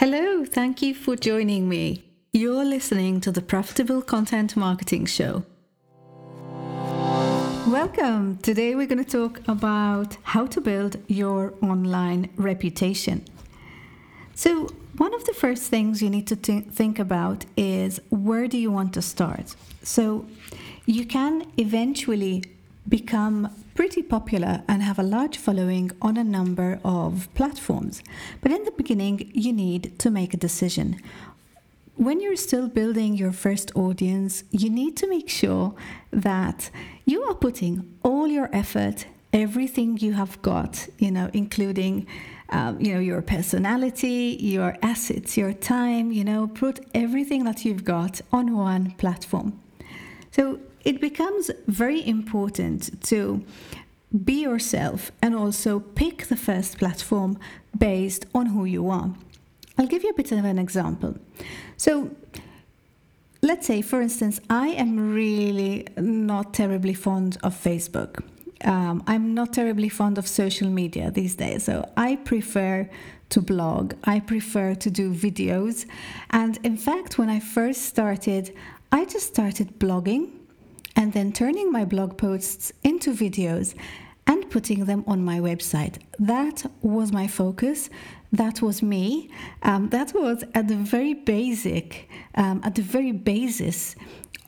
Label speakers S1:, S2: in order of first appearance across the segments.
S1: Hello, thank you for joining me. You're listening to the Profitable Content Marketing Show. Welcome. Today we're going to talk about how to build your online reputation. So, one of the first things you need to th- think about is where do you want to start? So, you can eventually become pretty popular and have a large following on a number of platforms. But in the beginning, you need to make a decision. When you're still building your first audience, you need to make sure that you are putting all your effort, everything you have got, you know, including um, you know your personality your assets your time you know put everything that you've got on one platform so it becomes very important to be yourself and also pick the first platform based on who you are. I'll give you a bit of an example. So, let's say, for instance, I am really not terribly fond of Facebook. Um, I'm not terribly fond of social media these days, so I prefer to blog. I prefer to do videos. And in fact, when I first started, I just started blogging and then turning my blog posts into videos and putting them on my website. That was my focus. That was me. Um, that was at the very basic, um, at the very basis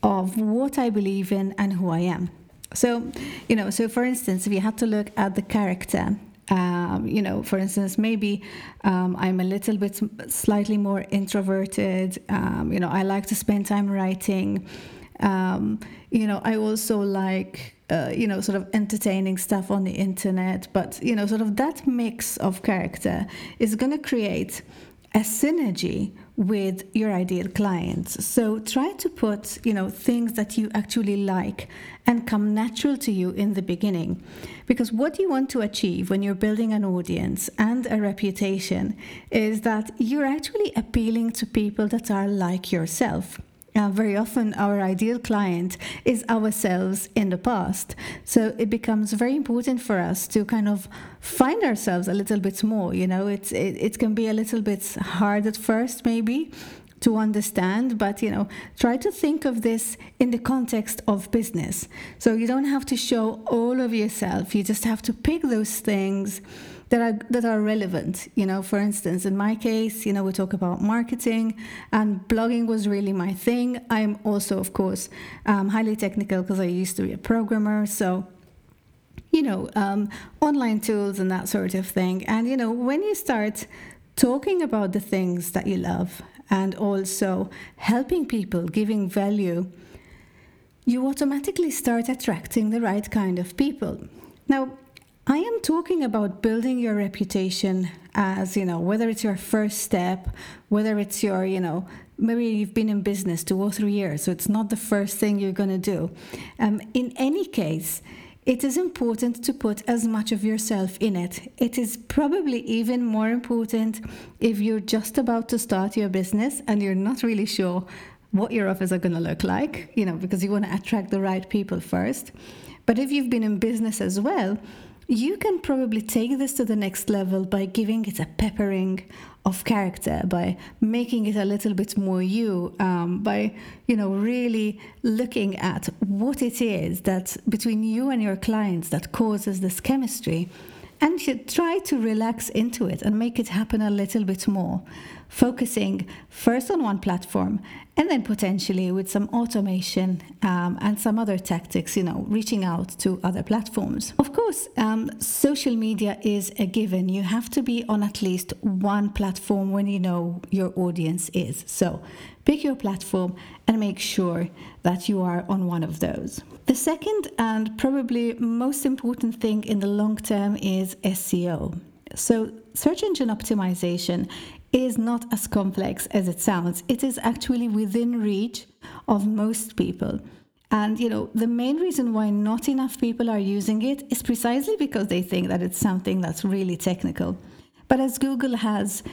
S1: of what I believe in and who I am. So, you know, so for instance, if you had to look at the character, um, you know, for instance, maybe um, I'm a little bit slightly more introverted. Um, you know, I like to spend time writing. Um, you know, I also like, uh, you know, sort of entertaining stuff on the internet, but, you know, sort of that mix of character is going to create a synergy with your ideal clients. So try to put, you know, things that you actually like and come natural to you in the beginning. Because what you want to achieve when you're building an audience and a reputation is that you're actually appealing to people that are like yourself. Uh, very often, our ideal client is ourselves in the past. So it becomes very important for us to kind of find ourselves a little bit more. You know, it's, it, it can be a little bit hard at first, maybe, to understand, but you know, try to think of this in the context of business. So you don't have to show all of yourself, you just have to pick those things that are that are relevant. You know, for instance, in my case, you know, we talk about marketing, and blogging was really my thing. I'm also, of course, um, highly technical because I used to be a programmer, so you know, um, online tools and that sort of thing. And you know, when you start talking about the things that you love and also helping people, giving value, you automatically start attracting the right kind of people. Now, I am talking about building your reputation as, you know, whether it's your first step, whether it's your, you know, maybe you've been in business two or three years, so it's not the first thing you're going to do. Um, in any case, it is important to put as much of yourself in it. It is probably even more important if you're just about to start your business and you're not really sure what your offers are going to look like, you know, because you want to attract the right people first. But if you've been in business as well, you can probably take this to the next level by giving it a peppering of character, by making it a little bit more you, um, by you know really looking at what it is that between you and your clients that causes this chemistry, and you try to relax into it and make it happen a little bit more focusing first on one platform and then potentially with some automation um, and some other tactics, you know, reaching out to other platforms. Of course, um, social media is a given. You have to be on at least one platform when you know your audience is. So pick your platform and make sure that you are on one of those. The second and probably most important thing in the long term is SEO. So, search engine optimization is not as complex as it sounds. It is actually within reach of most people. And you know, the main reason why not enough people are using it is precisely because they think that it's something that's really technical. But as Google has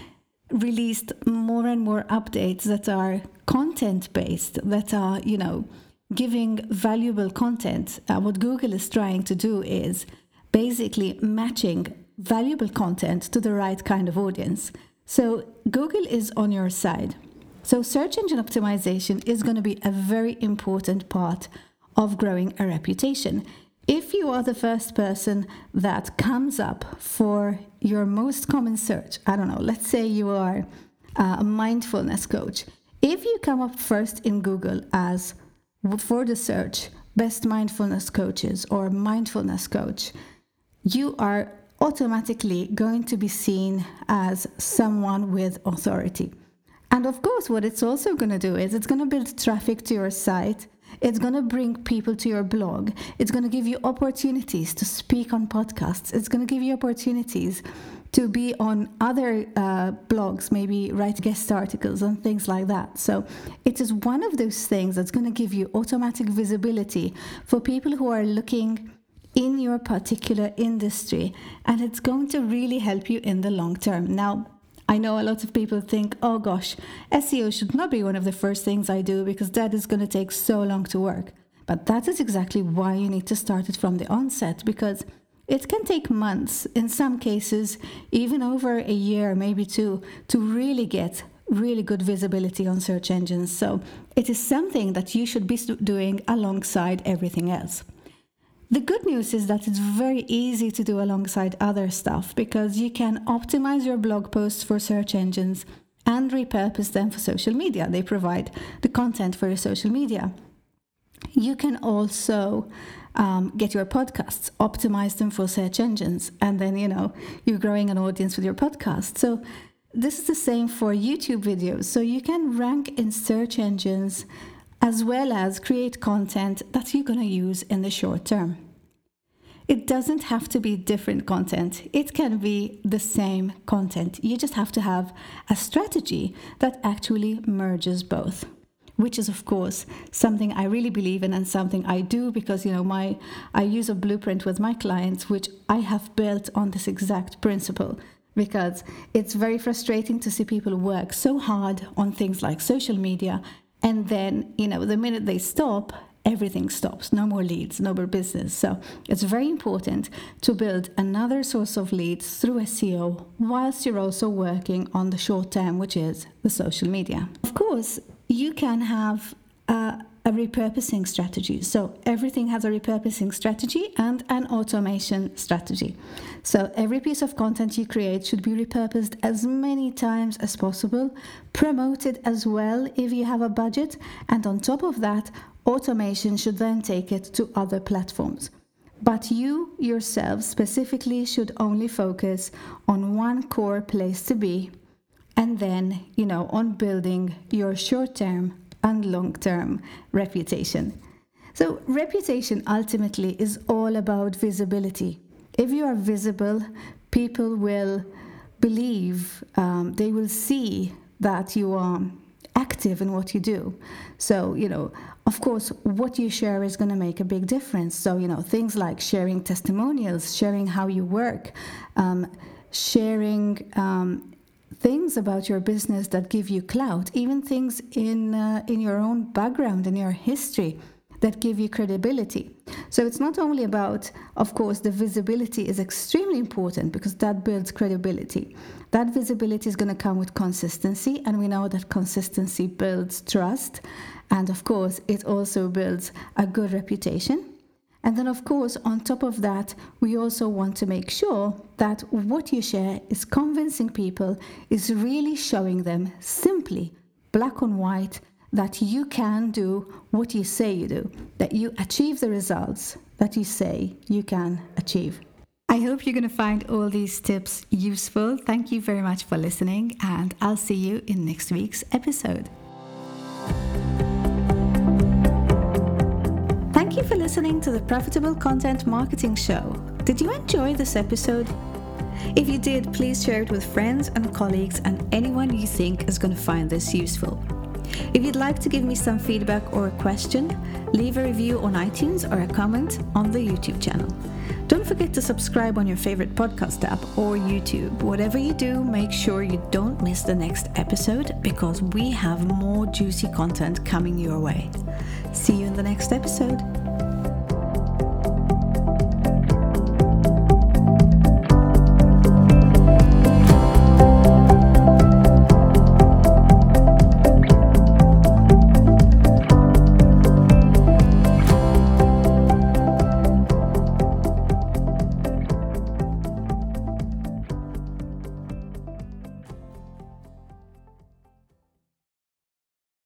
S1: released more and more updates that are content based, that are, you know, giving valuable content, uh, what Google is trying to do is basically matching valuable content to the right kind of audience. So Google is on your side. So search engine optimization is going to be a very important part of growing a reputation. If you are the first person that comes up for your most common search, I don't know, let's say you are uh, a mindfulness coach. If you come up first in Google as for the search, best mindfulness coaches or mindfulness coach, you are automatically going to be seen as someone with authority. And of course, what it's also going to do is it's going to build traffic to your site. It's going to bring people to your blog. It's going to give you opportunities to speak on podcasts. It's going to give you opportunities to be on other uh, blogs, maybe write guest articles and things like that. So it is one of those things that's going to give you automatic visibility for people who are looking in your particular industry and it's going to really help you in the long term. Now, I know a lot of people think, oh gosh, SEO should not be one of the first things I do because that is going to take so long to work. But that is exactly why you need to start it from the onset because it can take months, in some cases, even over a year, maybe two, to really get really good visibility on search engines. So it is something that you should be doing alongside everything else. The good news is that it's very easy to do alongside other stuff because you can optimize your blog posts for search engines and repurpose them for social media. They provide the content for your social media. You can also um, get your podcasts, optimize them for search engines, and then you know you're growing an audience with your podcast. So this is the same for YouTube videos. So you can rank in search engines as well as create content that you're going to use in the short term. It doesn't have to be different content, it can be the same content. You just have to have a strategy that actually merges both. Which is, of course, something I really believe in and something I do because you know my I use a blueprint with my clients, which I have built on this exact principle because it's very frustrating to see people work so hard on things like social media and then you know the minute they stop everything stops. No more leads no more business. So it's very important to build another source of leads through seo whilst you're also working on the short term which is the social media. Of course you can have a, a repurposing strategy so everything has a repurposing strategy and an automation strategy so every piece of content you create should be repurposed as many times as possible, promoted as well if you have a budget, and on top of that, automation should then take it to other platforms. But you yourself specifically should only focus on one core place to be and then, you know, on building your short term and long term reputation. So, reputation ultimately is all about visibility. If you are visible, people will believe, um, they will see that you are active in what you do. So, you know, of course, what you share is going to make a big difference. So, you know, things like sharing testimonials, sharing how you work, um, sharing um, things about your business that give you clout, even things in uh, in your own background, in your history that give you credibility. So it's not only about, of course, the visibility is extremely important because that builds credibility. That visibility is going to come with consistency, and we know that consistency builds trust. And of course, it also builds a good reputation. And then, of course, on top of that, we also want to make sure that what you share is convincing people, is really showing them simply, black on white, that you can do what you say you do, that you achieve the results that you say you can achieve. I hope you're going to find all these tips useful. Thank you very much for listening, and I'll see you in next week's episode. For listening to the Profitable Content Marketing Show. Did you enjoy this episode? If you did, please share it with friends and colleagues and anyone you think is going to find this useful. If you'd like to give me some feedback or a question, leave a review on iTunes or a comment on the YouTube channel. Don't forget to subscribe on your favorite podcast app or YouTube. Whatever you do, make sure you don't miss the next episode because we have more juicy content coming your way. See you in the next episode.